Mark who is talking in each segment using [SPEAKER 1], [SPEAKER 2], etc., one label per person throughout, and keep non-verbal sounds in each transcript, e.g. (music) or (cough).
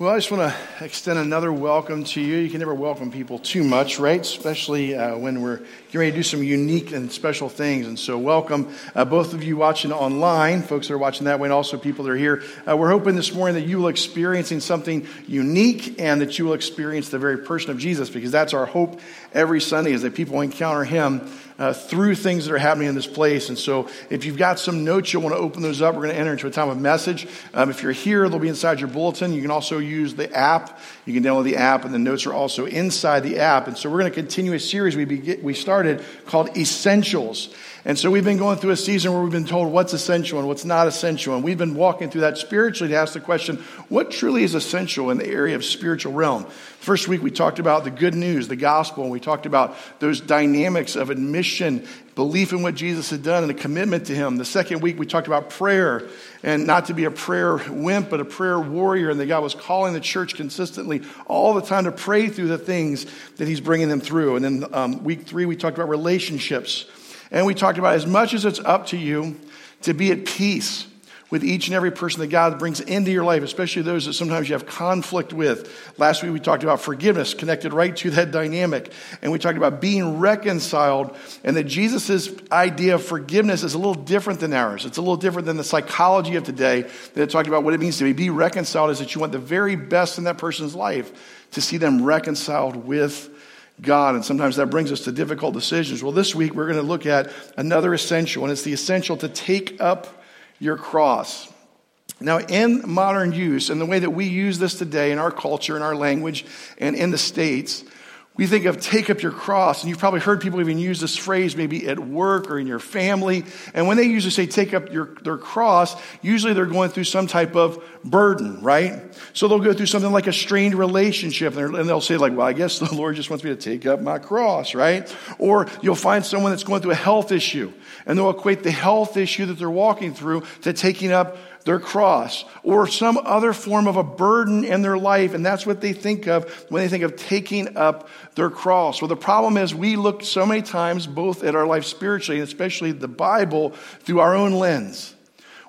[SPEAKER 1] Well, I just want to extend another welcome to you. You can never welcome people too much, right? Especially uh, when we're getting ready to do some unique and special things. And so, welcome uh, both of you watching online, folks that are watching that way, and also people that are here. Uh, we're hoping this morning that you will experiencing something unique and that you will experience the very person of Jesus, because that's our hope every Sunday is that people encounter Him uh, through things that are happening in this place. And so, if you've got some notes, you'll want to open those up. We're going to enter into a time of message. Um, if you're here, they'll be inside your bulletin. You can also use the app. You can download the app, and the notes are also inside the app. And so, we're going to continue a series we, be, we started called Essentials. And so we've been going through a season where we've been told what's essential and what's not essential. And we've been walking through that spiritually to ask the question, what truly is essential in the area of spiritual realm? First week we talked about the good news, the gospel, and we talked about those dynamics of admission, belief in what Jesus had done, and a commitment to him. The second week we talked about prayer and not to be a prayer wimp, but a prayer warrior, and that God was calling the church consistently all the time to pray through the things that he's bringing them through. And then um, week three we talked about relationships and we talked about as much as it's up to you to be at peace with each and every person that God brings into your life, especially those that sometimes you have conflict with. Last week we talked about forgiveness, connected right to that dynamic. And we talked about being reconciled, and that Jesus' idea of forgiveness is a little different than ours. It's a little different than the psychology of today that it talked about what it means to be, reconciled is that you want the very best in that person's life to see them reconciled with God. And sometimes that brings us to difficult decisions. Well, this week we're going to look at another essential, and it's the essential to take up your cross. Now, in modern use, and the way that we use this today in our culture, in our language, and in the States, we think of take up your cross, and you've probably heard people even use this phrase maybe at work or in your family. And when they usually say take up your, their cross, usually they're going through some type of burden, right? So they'll go through something like a strained relationship, and they'll say, like, well, I guess the (laughs) Lord just wants me to take up my cross, right? Or you'll find someone that's going through a health issue, and they'll equate the health issue that they're walking through to taking up their cross or some other form of a burden in their life. And that's what they think of when they think of taking up their cross. Well, the problem is we look so many times both at our life spiritually and especially the Bible through our own lens.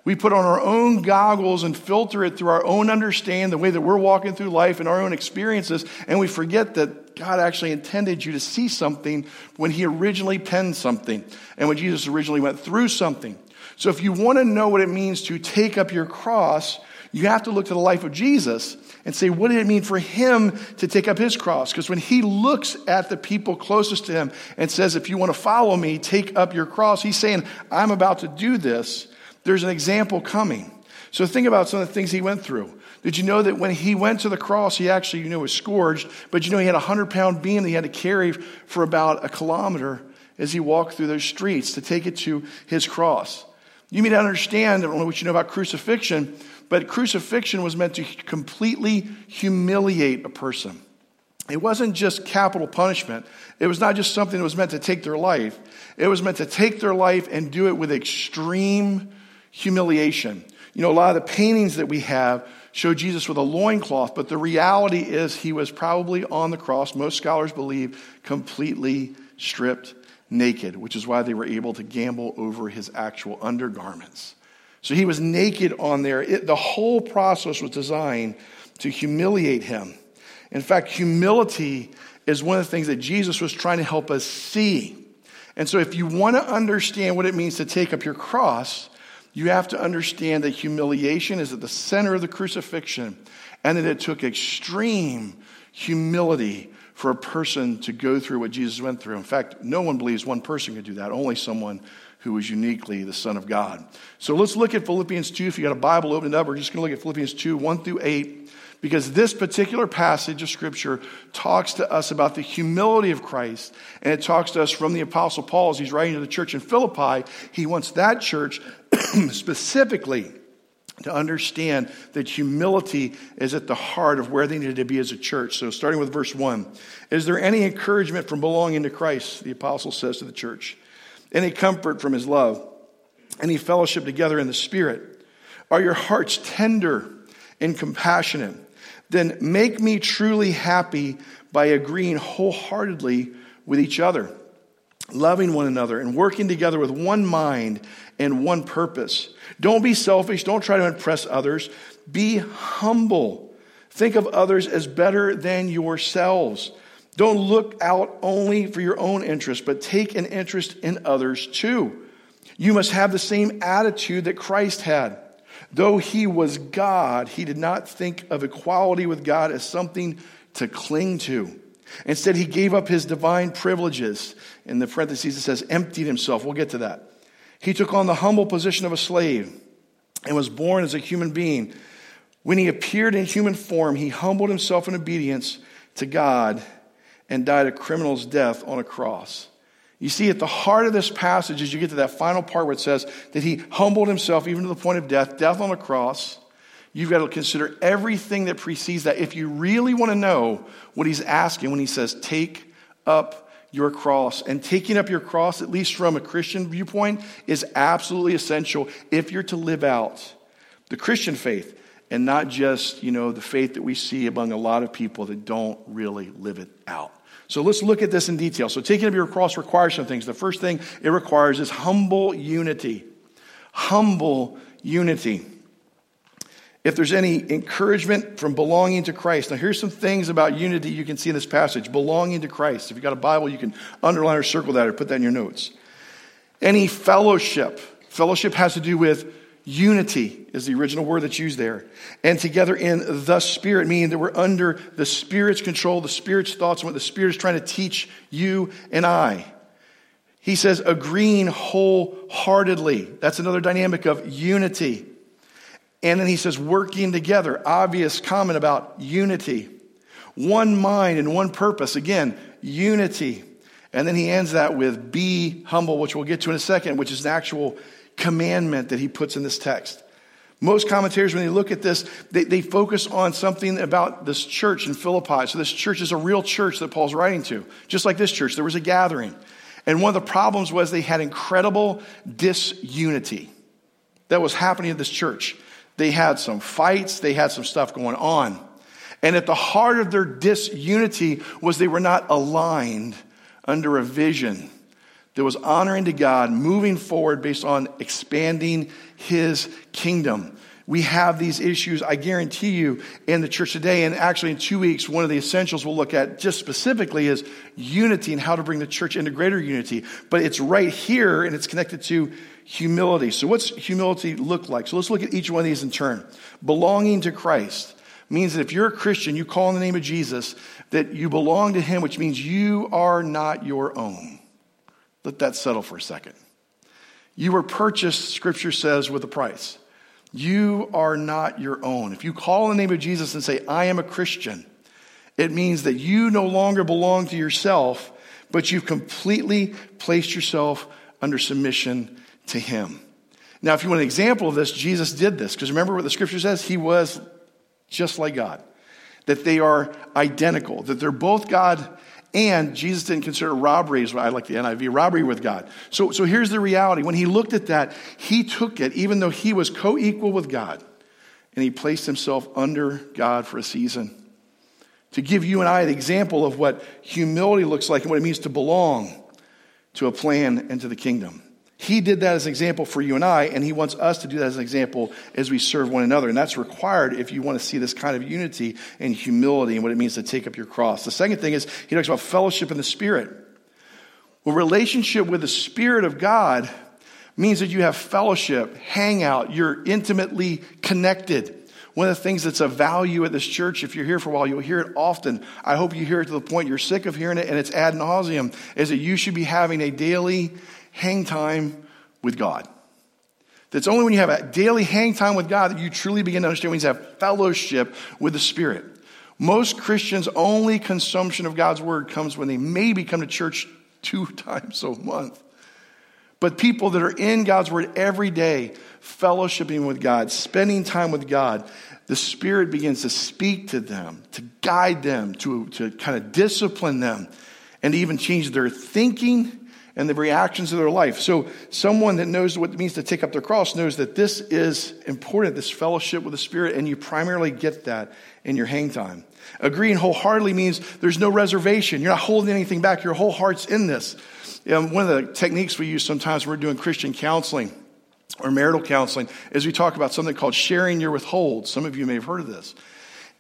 [SPEAKER 1] We put on our own goggles and filter it through our own understanding, the way that we're walking through life and our own experiences, and we forget that God actually intended you to see something when He originally penned something and when Jesus originally went through something. So if you want to know what it means to take up your cross, you have to look to the life of Jesus and say, what did it mean for him to take up his cross? Because when he looks at the people closest to him and says, if you want to follow me, take up your cross, he's saying, I'm about to do this. There's an example coming. So think about some of the things he went through. Did you know that when he went to the cross, he actually, you know, was scourged, but you know, he had a hundred pound beam that he had to carry for about a kilometer as he walked through those streets to take it to his cross. You may not understand what you know about crucifixion, but crucifixion was meant to completely humiliate a person. It wasn't just capital punishment. It was not just something that was meant to take their life. It was meant to take their life and do it with extreme humiliation. You know, a lot of the paintings that we have show Jesus with a loincloth, but the reality is he was probably on the cross, most scholars believe, completely stripped naked, which is why they were able to gamble over his actual undergarments. So he was naked on there. It, the whole process was designed to humiliate him. In fact, humility is one of the things that Jesus was trying to help us see. And so, if you want to understand what it means to take up your cross, you have to understand that humiliation is at the center of the crucifixion and that it took extreme humility for a person to go through what Jesus went through. In fact, no one believes one person could do that, only someone who is uniquely the Son of God. So let's look at Philippians 2. If you got a Bible opened up, we're just going to look at Philippians 2, 1 through 8, because this particular passage of Scripture talks to us about the humility of Christ, and it talks to us from the Apostle Paul as he's writing to the church in Philippi. He wants that church (clears throat) specifically to understand that humility is at the heart of where they needed to be as a church. So, starting with verse 1 Is there any encouragement from belonging to Christ? The apostle says to the church. Any comfort from his love? Any fellowship together in the Spirit? Are your hearts tender and compassionate? Then make me truly happy by agreeing wholeheartedly with each other, loving one another, and working together with one mind and one purpose. Don't be selfish. Don't try to impress others. Be humble. Think of others as better than yourselves. Don't look out only for your own interest, but take an interest in others too. You must have the same attitude that Christ had. Though he was God, he did not think of equality with God as something to cling to. Instead, he gave up his divine privileges. In the parentheses, it says, emptied himself. We'll get to that. He took on the humble position of a slave and was born as a human being. When he appeared in human form, he humbled himself in obedience to God and died a criminal's death on a cross. You see, at the heart of this passage, as you get to that final part where it says that he humbled himself even to the point of death, death on a cross, you've got to consider everything that precedes that. If you really want to know what he's asking when he says, take up your cross. And taking up your cross, at least from a Christian viewpoint, is absolutely essential if you're to live out the Christian faith and not just, you know, the faith that we see among a lot of people that don't really live it out. So let's look at this in detail. So taking up your cross requires some things. The first thing it requires is humble unity. Humble unity. If there's any encouragement from belonging to Christ, now here's some things about unity you can see in this passage. Belonging to Christ. If you've got a Bible, you can underline or circle that or put that in your notes. Any fellowship. Fellowship has to do with Unity is the original word that's used there. And together in the Spirit, meaning that we're under the Spirit's control, the Spirit's thoughts, and what the Spirit is trying to teach you and I. He says, agreeing wholeheartedly. That's another dynamic of unity. And then he says, working together. Obvious comment about unity. One mind and one purpose. Again, unity. And then he ends that with be humble, which we'll get to in a second, which is an actual commandment that he puts in this text. Most commentators, when they look at this, they, they focus on something about this church in Philippi. So, this church is a real church that Paul's writing to. Just like this church, there was a gathering. And one of the problems was they had incredible disunity that was happening at this church. They had some fights, they had some stuff going on. And at the heart of their disunity was they were not aligned under a vision that was honoring to God, moving forward based on expanding his kingdom. We have these issues, I guarantee you, in the church today. And actually, in two weeks, one of the essentials we'll look at just specifically is unity and how to bring the church into greater unity. But it's right here and it's connected to humility. So, what's humility look like? So, let's look at each one of these in turn. Belonging to Christ means that if you're a Christian, you call in the name of Jesus, that you belong to him, which means you are not your own. Let that settle for a second. You were purchased, scripture says, with a price. You are not your own. If you call in the name of Jesus and say, I am a Christian, it means that you no longer belong to yourself, but you've completely placed yourself under submission to Him. Now, if you want an example of this, Jesus did this, because remember what the scripture says? He was just like God, that they are identical, that they're both God and Jesus didn't consider robbery, as I like the NIV, robbery with God. So, so here's the reality. When he looked at that, he took it, even though he was co equal with God, and he placed himself under God for a season. To give you and I the example of what humility looks like and what it means to belong to a plan and to the kingdom. He did that as an example for you and I, and He wants us to do that as an example as we serve one another. And that's required if you want to see this kind of unity and humility and what it means to take up your cross. The second thing is He talks about fellowship in the Spirit. Well, relationship with the Spirit of God means that you have fellowship, hang out, you're intimately connected. One of the things that's of value at this church, if you're here for a while, you'll hear it often. I hope you hear it to the point you're sick of hearing it and it's ad nauseum, is that you should be having a daily hang time with God. That's only when you have a daily hang time with God that you truly begin to understand when you have fellowship with the Spirit. Most Christians' only consumption of God's word comes when they maybe come to church two (laughs) times a month. But people that are in God's word every day, fellowshipping with God, spending time with God, the Spirit begins to speak to them, to guide them, to, to kind of discipline them, and even change their thinking and the reactions of their life. So, someone that knows what it means to take up their cross knows that this is important, this fellowship with the Spirit, and you primarily get that in your hang time. Agreeing wholeheartedly means there's no reservation. You're not holding anything back. Your whole heart's in this. Um, one of the techniques we use sometimes when we're doing Christian counseling or marital counseling is we talk about something called sharing your withhold. Some of you may have heard of this.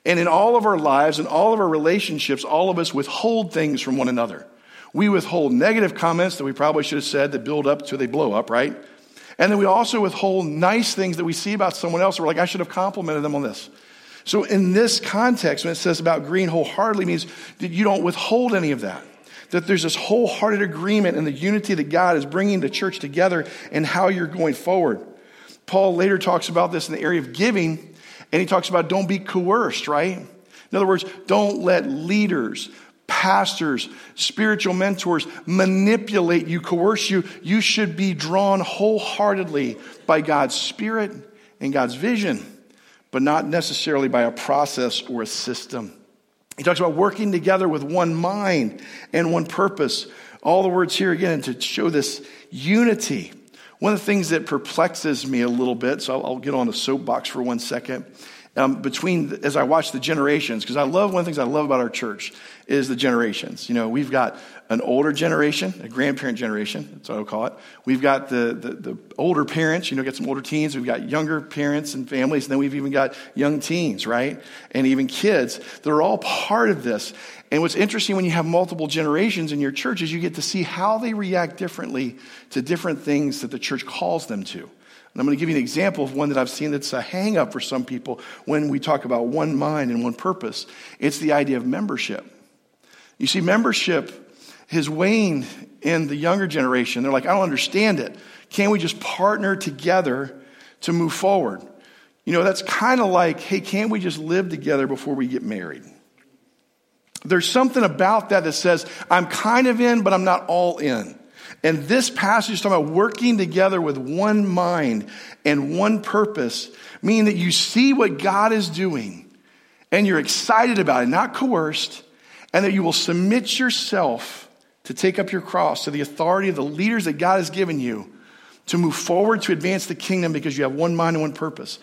[SPEAKER 1] And in all of our lives and all of our relationships, all of us withhold things from one another. We withhold negative comments that we probably should have said that build up till they blow up, right? And then we also withhold nice things that we see about someone else. We're like, I should have complimented them on this. So in this context, when it says about green wholeheartedly means that you don't withhold any of that. That there's this wholehearted agreement and the unity that God is bringing the church together and how you're going forward. Paul later talks about this in the area of giving, and he talks about don't be coerced, right? In other words, don't let leaders, pastors, spiritual mentors manipulate you, coerce you. You should be drawn wholeheartedly by God's Spirit and God's vision, but not necessarily by a process or a system. He talks about working together with one mind and one purpose. All the words here again to show this unity. One of the things that perplexes me a little bit, so I'll, I'll get on a soapbox for one second, um, between as I watch the generations, because I love one of the things I love about our church is the generations. You know, we've got an older generation, a grandparent generation, that's what I would call it. We've got the, the, the older parents, you know, got some older teens. We've got younger parents and families, and then we've even got young teens, right? And even kids. They're all part of this. And what's interesting when you have multiple generations in your church is you get to see how they react differently to different things that the church calls them to. And I'm going to give you an example of one that I've seen that's a hang up for some people when we talk about one mind and one purpose. It's the idea of membership. You see, membership has waned in the younger generation. They're like, I don't understand it. Can't we just partner together to move forward? You know, that's kind of like, hey, can't we just live together before we get married? There's something about that that says, I'm kind of in, but I'm not all in. And this passage is talking about working together with one mind and one purpose, meaning that you see what God is doing and you're excited about it, not coerced, and that you will submit yourself to take up your cross to the authority of the leaders that God has given you to move forward to advance the kingdom because you have one mind and one purpose.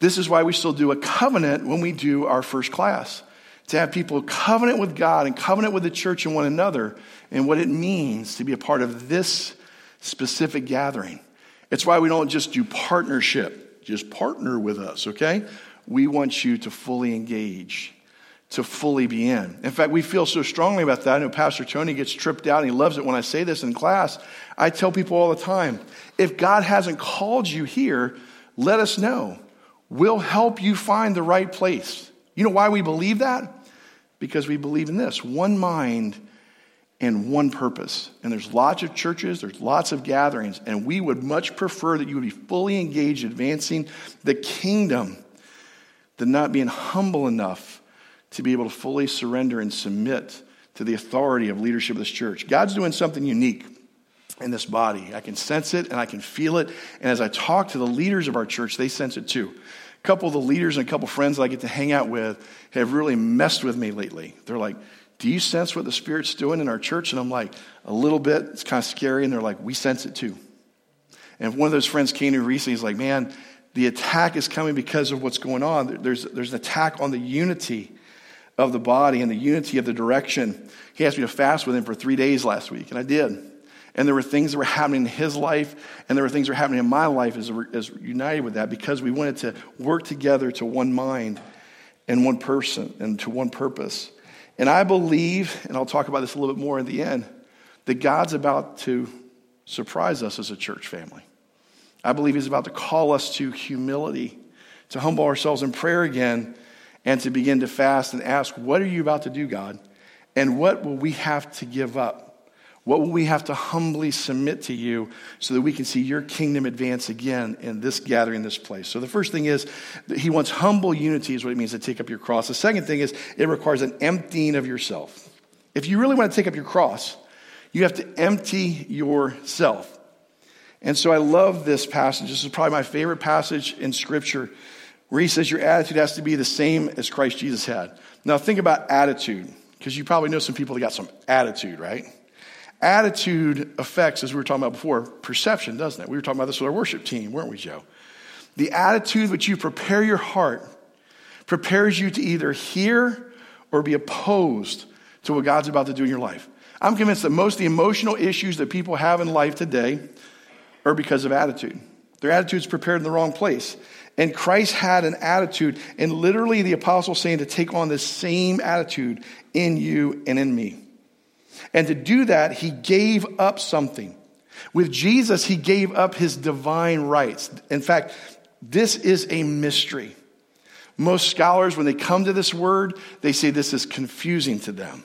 [SPEAKER 1] This is why we still do a covenant when we do our first class to have people covenant with God and covenant with the church and one another and what it means to be a part of this specific gathering. It's why we don't just do partnership, just partner with us, okay? We want you to fully engage, to fully be in. In fact, we feel so strongly about that. I know Pastor Tony gets tripped out and he loves it when I say this in class. I tell people all the time if God hasn't called you here, let us know. We'll help you find the right place. You know why we believe that? Because we believe in this one mind and one purpose. And there's lots of churches, there's lots of gatherings, and we would much prefer that you would be fully engaged advancing the kingdom than not being humble enough to be able to fully surrender and submit to the authority of leadership of this church. God's doing something unique in this body. I can sense it and I can feel it. And as I talk to the leaders of our church, they sense it too couple of the leaders and a couple of friends that I get to hang out with have really messed with me lately. They're like, Do you sense what the Spirit's doing in our church? And I'm like, A little bit. It's kind of scary. And they're like, We sense it too. And one of those friends came to me recently, he's like, Man, the attack is coming because of what's going on. There's, there's an attack on the unity of the body and the unity of the direction. He asked me to fast with him for three days last week, and I did. And there were things that were happening in his life, and there were things that were happening in my life as, as united with that because we wanted to work together to one mind and one person and to one purpose. And I believe, and I'll talk about this a little bit more in the end, that God's about to surprise us as a church family. I believe He's about to call us to humility, to humble ourselves in prayer again, and to begin to fast and ask, What are you about to do, God? And what will we have to give up? What will we have to humbly submit to you so that we can see your kingdom advance again in this gathering, this place? So the first thing is that he wants humble unity, is what it means to take up your cross. The second thing is it requires an emptying of yourself. If you really want to take up your cross, you have to empty yourself. And so I love this passage. This is probably my favorite passage in Scripture where he says your attitude has to be the same as Christ Jesus had. Now think about attitude, because you probably know some people that got some attitude, right? Attitude affects, as we were talking about before, perception, doesn't it? We were talking about this with our worship team, weren't we, Joe? The attitude which you prepare your heart prepares you to either hear or be opposed to what God's about to do in your life. I'm convinced that most of the emotional issues that people have in life today are because of attitude. Their attitude's prepared in the wrong place. And Christ had an attitude, and literally the apostle saying to take on this same attitude in you and in me. And to do that, he gave up something. With Jesus, he gave up his divine rights. In fact, this is a mystery. Most scholars, when they come to this word, they say this is confusing to them.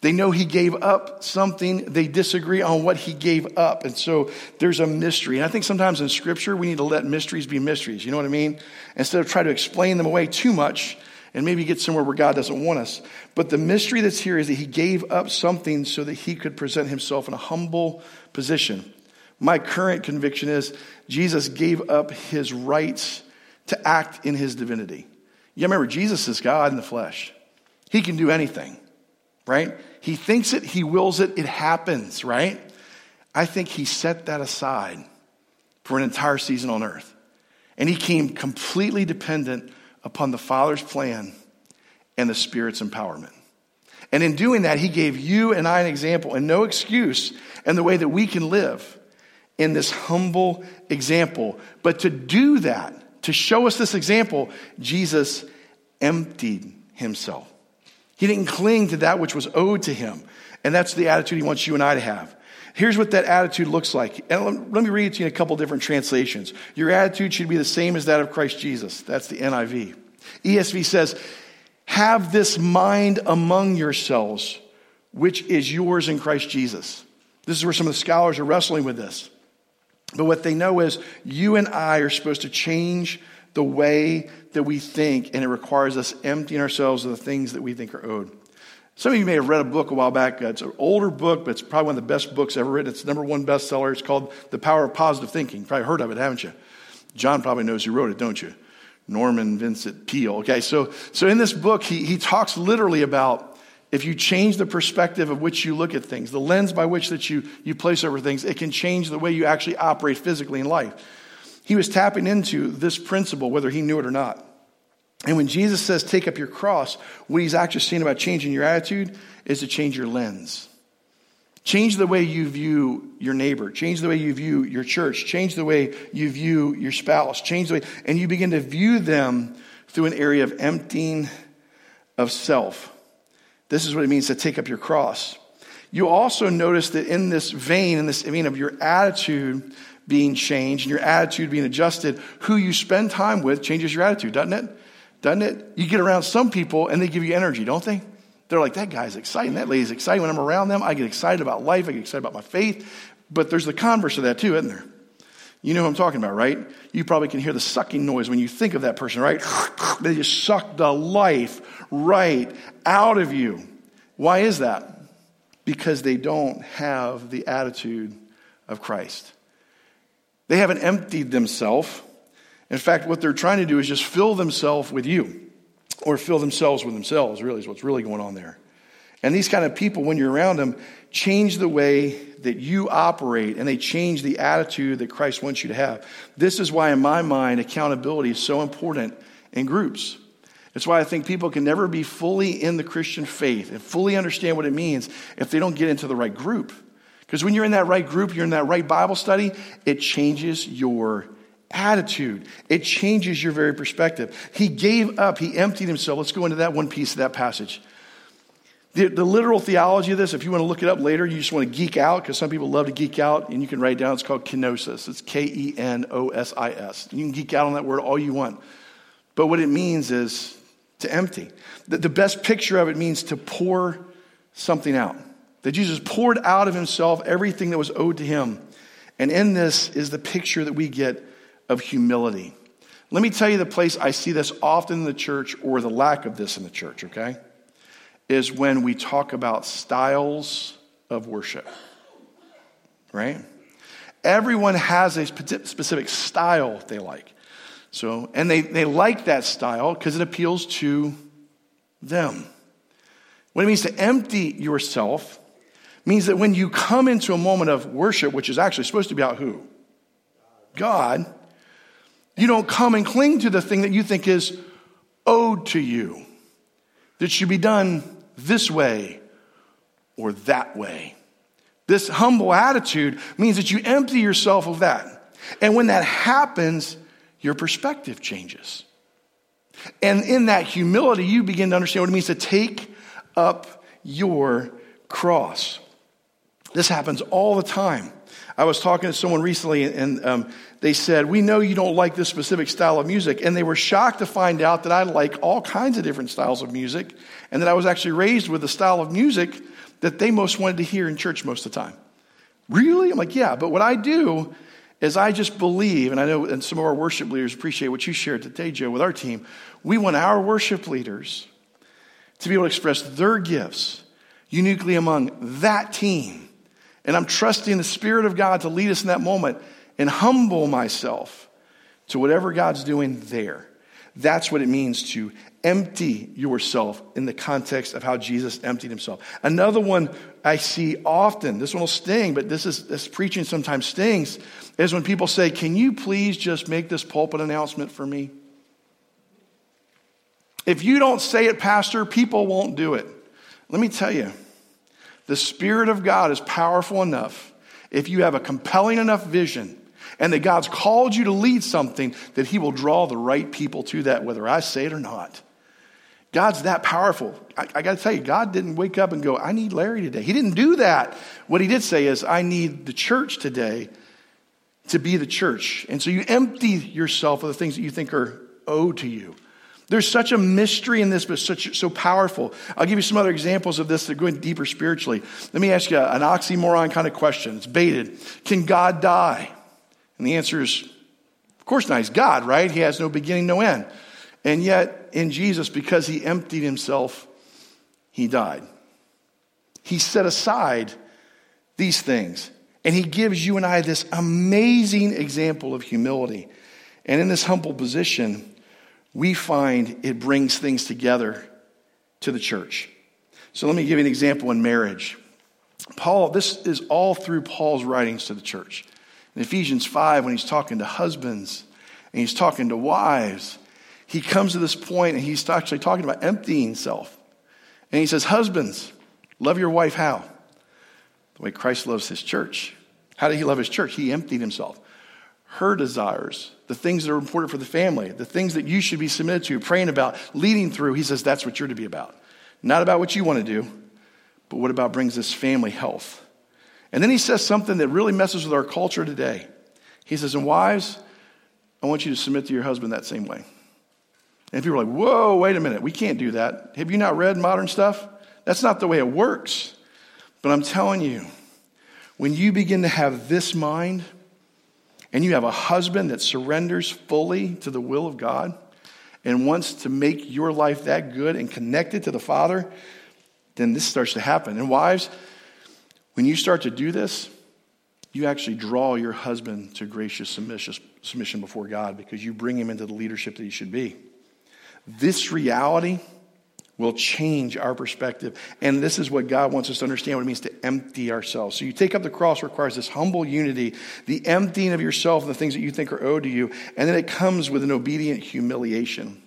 [SPEAKER 1] They know he gave up something. They disagree on what he gave up. And so there's a mystery. And I think sometimes in scripture, we need to let mysteries be mysteries. You know what I mean? Instead of trying to explain them away too much and maybe get somewhere where God doesn't want us. But the mystery that's here is that he gave up something so that he could present himself in a humble position. My current conviction is Jesus gave up his rights to act in his divinity. You remember, Jesus is God in the flesh. He can do anything, right? He thinks it, he wills it, it happens, right? I think he set that aside for an entire season on earth. And he came completely dependent upon the Father's plan and the Spirit's empowerment. And in doing that, he gave you and I an example and no excuse in the way that we can live in this humble example. But to do that, to show us this example, Jesus emptied himself. He didn't cling to that which was owed to him. And that's the attitude he wants you and I to have. Here's what that attitude looks like. And let me read it to you in a couple different translations. Your attitude should be the same as that of Christ Jesus. That's the NIV. ESV says, Have this mind among yourselves, which is yours in Christ Jesus. This is where some of the scholars are wrestling with this. But what they know is you and I are supposed to change the way that we think, and it requires us emptying ourselves of the things that we think are owed. Some of you may have read a book a while back. Uh, it's an older book, but it's probably one of the best books ever written. It's number one bestseller. It's called The Power of Positive Thinking. You've probably heard of it, haven't you? John probably knows who wrote it, don't you? Norman Vincent Peale. Okay, so, so in this book, he, he talks literally about if you change the perspective of which you look at things, the lens by which that you, you place over things, it can change the way you actually operate physically in life. He was tapping into this principle, whether he knew it or not. And when Jesus says, take up your cross, what he's actually saying about changing your attitude is to change your lens. Change the way you view your neighbor. Change the way you view your church. Change the way you view your spouse. Change the way, and you begin to view them through an area of emptying of self. This is what it means to take up your cross. You also notice that in this vein, in this vein of your attitude being changed and your attitude being adjusted, who you spend time with changes your attitude, doesn't it? Doesn't it? You get around some people and they give you energy, don't they? They're like, that guy's exciting. That lady's exciting. When I'm around them, I get excited about life. I get excited about my faith. But there's the converse of that too, isn't there? You know what I'm talking about, right? You probably can hear the sucking noise when you think of that person, right? (laughs) They just suck the life right out of you. Why is that? Because they don't have the attitude of Christ. They haven't emptied themselves. In fact, what they're trying to do is just fill themselves with you or fill themselves with themselves, really, is what's really going on there. And these kind of people, when you're around them, change the way that you operate and they change the attitude that Christ wants you to have. This is why, in my mind, accountability is so important in groups. It's why I think people can never be fully in the Christian faith and fully understand what it means if they don't get into the right group. Because when you're in that right group, you're in that right Bible study, it changes your attitude. It changes your very perspective. He gave up, he emptied himself. Let's go into that one piece of that passage. The, the literal theology of this, if you want to look it up later, you just want to geek out, because some people love to geek out, and you can write down, it's called kenosis. It's K E N O S I S. You can geek out on that word all you want. But what it means is to empty. The, the best picture of it means to pour something out. That Jesus poured out of himself everything that was owed to him. And in this is the picture that we get of humility. Let me tell you the place I see this often in the church, or the lack of this in the church, okay? Is when we talk about styles of worship, right? Everyone has a specific style they like. So, and they, they like that style because it appeals to them. What it means to empty yourself means that when you come into a moment of worship, which is actually supposed to be about who? God, you don't come and cling to the thing that you think is owed to you, that should be done this way or that way. This humble attitude means that you empty yourself of that. And when that happens, your perspective changes. And in that humility, you begin to understand what it means to take up your cross. This happens all the time. I was talking to someone recently, and um, they said, We know you don't like this specific style of music. And they were shocked to find out that I like all kinds of different styles of music, and that I was actually raised with the style of music that they most wanted to hear in church most of the time. Really? I'm like, Yeah, but what I do is I just believe, and I know and some of our worship leaders appreciate what you shared today, Joe, with our team. We want our worship leaders to be able to express their gifts uniquely among that team. And I'm trusting the Spirit of God to lead us in that moment and humble myself to whatever God's doing there. That's what it means to empty yourself in the context of how Jesus emptied himself. Another one I see often, this one will sting, but this is this preaching sometimes stings, is when people say, Can you please just make this pulpit announcement for me? If you don't say it, Pastor, people won't do it. Let me tell you, the Spirit of God is powerful enough if you have a compelling enough vision and that God's called you to lead something that He will draw the right people to that, whether I say it or not. God's that powerful. I, I got to tell you, God didn't wake up and go, I need Larry today. He didn't do that. What He did say is, I need the church today to be the church. And so you empty yourself of the things that you think are owed to you. There's such a mystery in this, but such so powerful. I'll give you some other examples of this that go in deeper spiritually. Let me ask you an oxymoron kind of question. It's baited. Can God die? And the answer is, of course not. He's God, right? He has no beginning, no end. And yet, in Jesus, because he emptied himself, he died. He set aside these things. And he gives you and I this amazing example of humility. And in this humble position, we find it brings things together to the church. So let me give you an example in marriage. Paul, this is all through Paul's writings to the church. In Ephesians 5, when he's talking to husbands and he's talking to wives, he comes to this point and he's actually talking about emptying self. And he says, Husbands, love your wife how? The way Christ loves his church. How did he love his church? He emptied himself. Her desires, the things that are important for the family, the things that you should be submitted to, praying about, leading through, he says that's what you're to be about. Not about what you want to do, but what about brings this family health. And then he says something that really messes with our culture today. He says, And wives, I want you to submit to your husband that same way. And people are like, Whoa, wait a minute, we can't do that. Have you not read modern stuff? That's not the way it works. But I'm telling you, when you begin to have this mind and you have a husband that surrenders fully to the will of God and wants to make your life that good and connected to the Father, then this starts to happen. And wives, when you start to do this, you actually draw your husband to gracious submission before God because you bring him into the leadership that he should be. This reality will change our perspective. And this is what God wants us to understand what it means to empty ourselves. So you take up the cross requires this humble unity, the emptying of yourself and the things that you think are owed to you, and then it comes with an obedient humiliation.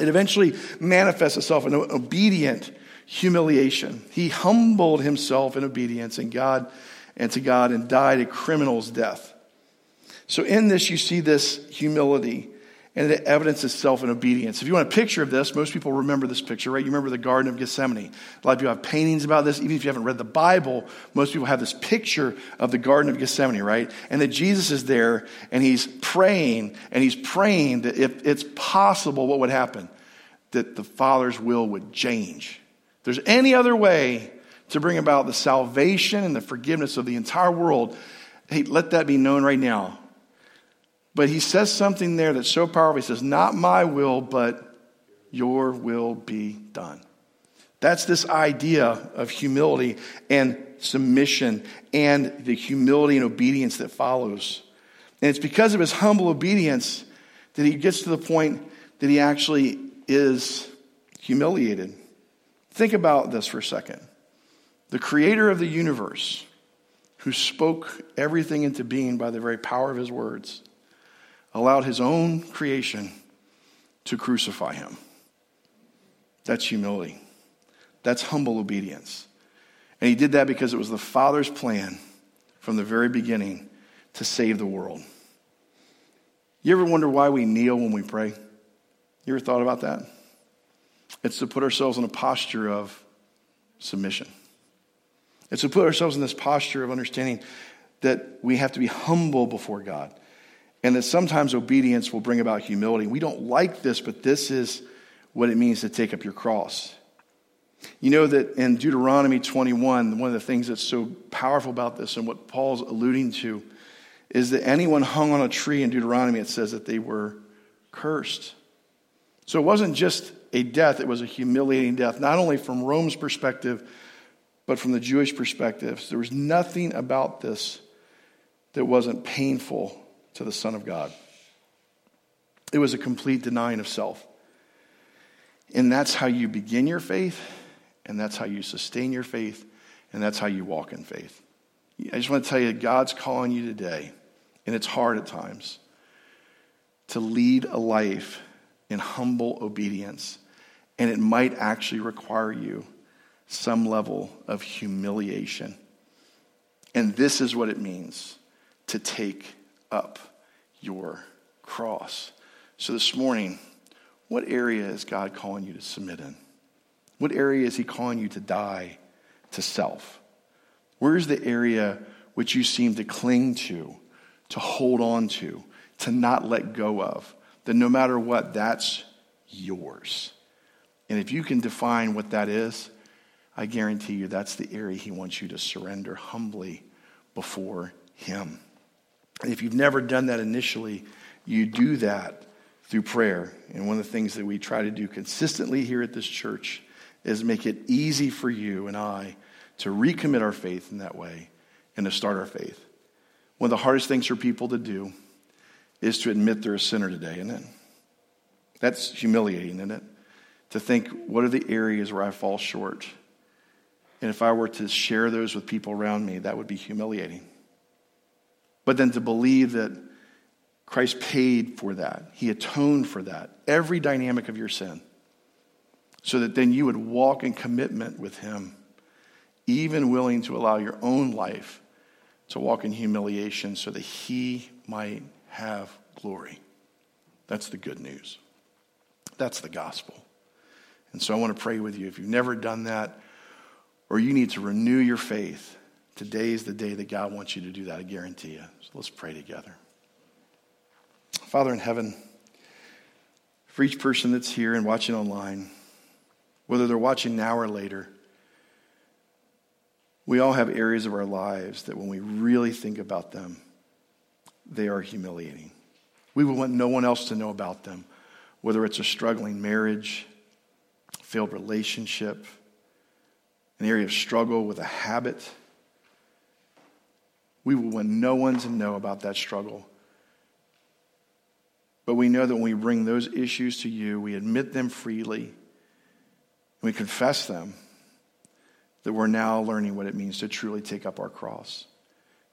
[SPEAKER 1] It eventually manifests itself in an obedient humiliation. He humbled himself in obedience and God and to God and died a criminal's death. So in this you see this humility and it evidences itself in obedience. If you want a picture of this, most people remember this picture, right? You remember the Garden of Gethsemane. A lot of people have paintings about this. Even if you haven't read the Bible, most people have this picture of the Garden of Gethsemane, right? And that Jesus is there and he's praying, and he's praying that if it's possible, what would happen? That the Father's will would change if there's any other way to bring about the salvation and the forgiveness of the entire world, hey, let that be known right now. But he says something there that's so powerful. He says, Not my will, but your will be done. That's this idea of humility and submission and the humility and obedience that follows. And it's because of his humble obedience that he gets to the point that he actually is humiliated. Think about this for a second. The creator of the universe, who spoke everything into being by the very power of his words, allowed his own creation to crucify him. That's humility. That's humble obedience. And he did that because it was the Father's plan from the very beginning to save the world. You ever wonder why we kneel when we pray? You ever thought about that? It's to put ourselves in a posture of submission. It's to put ourselves in this posture of understanding that we have to be humble before God and that sometimes obedience will bring about humility. We don't like this, but this is what it means to take up your cross. You know that in Deuteronomy 21, one of the things that's so powerful about this and what Paul's alluding to is that anyone hung on a tree in Deuteronomy, it says that they were cursed. So it wasn't just a death, it was a humiliating death, not only from Rome's perspective, but from the Jewish perspective. There was nothing about this that wasn't painful to the Son of God. It was a complete denying of self. And that's how you begin your faith, and that's how you sustain your faith, and that's how you walk in faith. I just want to tell you, God's calling you today, and it's hard at times, to lead a life in humble obedience. And it might actually require you some level of humiliation. And this is what it means to take up your cross. So this morning, what area is God calling you to submit in? What area is He calling you to die to self? Where is the area which you seem to cling to, to hold on to, to not let go of? That no matter what, that's yours. And if you can define what that is, I guarantee you that's the area He wants you to surrender humbly before Him. If you've never done that initially, you do that through prayer. And one of the things that we try to do consistently here at this church is make it easy for you and I to recommit our faith in that way and to start our faith. One of the hardest things for people to do is to admit they're a sinner today, isn't it? That's humiliating, isn't it? To think, what are the areas where I fall short? And if I were to share those with people around me, that would be humiliating. But then to believe that Christ paid for that, He atoned for that, every dynamic of your sin, so that then you would walk in commitment with Him, even willing to allow your own life to walk in humiliation so that He might have glory. That's the good news. That's the gospel. And so I want to pray with you. If you've never done that, or you need to renew your faith, Today is the day that God wants you to do that, I guarantee you. So let's pray together. Father in heaven, for each person that's here and watching online, whether they're watching now or later, we all have areas of our lives that when we really think about them, they are humiliating. We would want no one else to know about them, whether it's a struggling marriage, failed relationship, an area of struggle with a habit we will want no one to know about that struggle. But we know that when we bring those issues to you, we admit them freely, we confess them, that we're now learning what it means to truly take up our cross.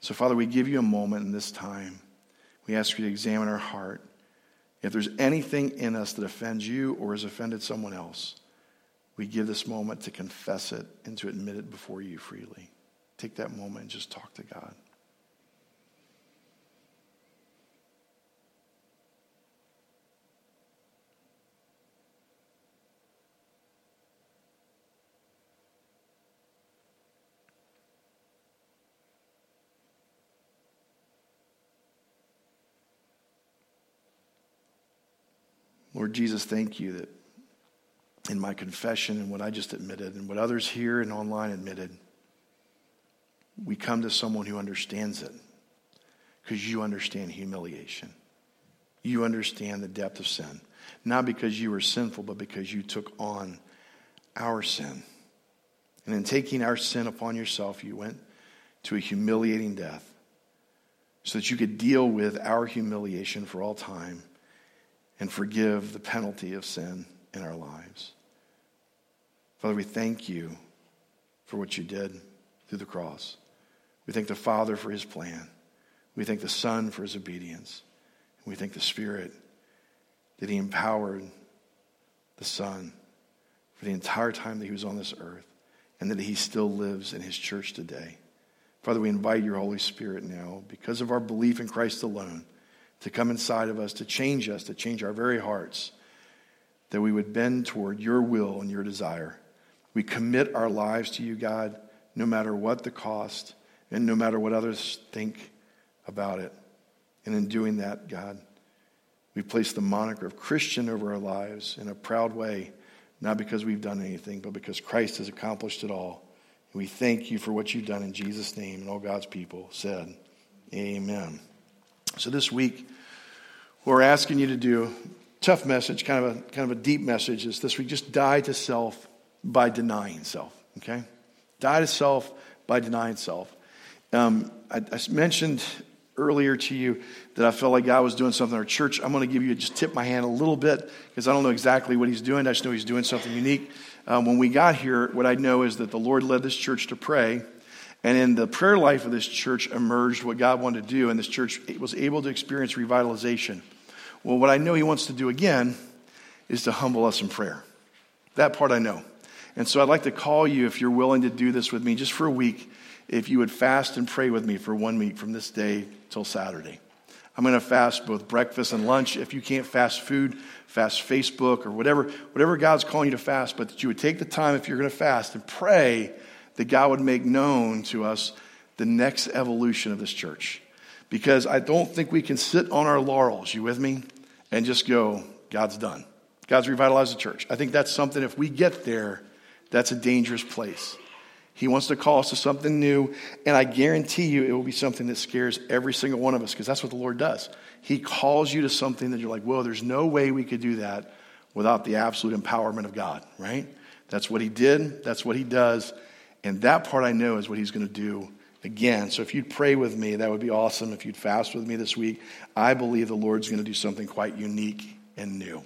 [SPEAKER 1] So, Father, we give you a moment in this time. We ask you to examine our heart. If there's anything in us that offends you or has offended someone else, we give this moment to confess it and to admit it before you freely. Take that moment and just talk to God. Lord Jesus, thank you that in my confession and what I just admitted and what others here and online admitted, we come to someone who understands it because you understand humiliation. You understand the depth of sin. Not because you were sinful, but because you took on our sin. And in taking our sin upon yourself, you went to a humiliating death so that you could deal with our humiliation for all time and forgive the penalty of sin in our lives. Father, we thank you for what you did through the cross. We thank the Father for his plan. We thank the Son for his obedience. And we thank the Spirit that he empowered the Son for the entire time that he was on this earth and that he still lives in his church today. Father, we invite your Holy Spirit now, because of our belief in Christ alone, to come inside of us, to change us, to change our very hearts, that we would bend toward your will and your desire. We commit our lives to you, God, no matter what the cost and no matter what others think about it. And in doing that, God, we place the moniker of Christian over our lives in a proud way, not because we've done anything, but because Christ has accomplished it all. We thank you for what you've done in Jesus' name. And all God's people said, Amen. So this week, what we're asking you to do, tough message, kind of a kind of a deep message, is this week just die to self by denying self. Okay? Die to self by denying self. Um, I, I, mentioned earlier to you that I felt like God was doing something in our church. I'm going to give you just tip my hand a little bit because I don't know exactly what He's doing. I just know He's doing something unique. Um, when we got here, what I know is that the Lord led this church to pray. And in the prayer life of this church emerged what God wanted to do, and this church was able to experience revitalization. Well, what I know He wants to do again is to humble us in prayer. That part I know. And so I'd like to call you, if you're willing to do this with me, just for a week, if you would fast and pray with me for one week from this day till Saturday. I'm going to fast both breakfast and lunch. If you can't fast food, fast Facebook or whatever, whatever God's calling you to fast, but that you would take the time if you're going to fast and pray that God would make known to us the next evolution of this church. Because I don't think we can sit on our laurels, you with me, and just go, God's done. God's revitalized the church. I think that's something, if we get there, that's a dangerous place. He wants to call us to something new, and I guarantee you it will be something that scares every single one of us because that's what the Lord does. He calls you to something that you're like, whoa, there's no way we could do that without the absolute empowerment of God, right? That's what He did, that's what He does, and that part I know is what He's going to do again. So if you'd pray with me, that would be awesome. If you'd fast with me this week, I believe the Lord's going to do something quite unique and new.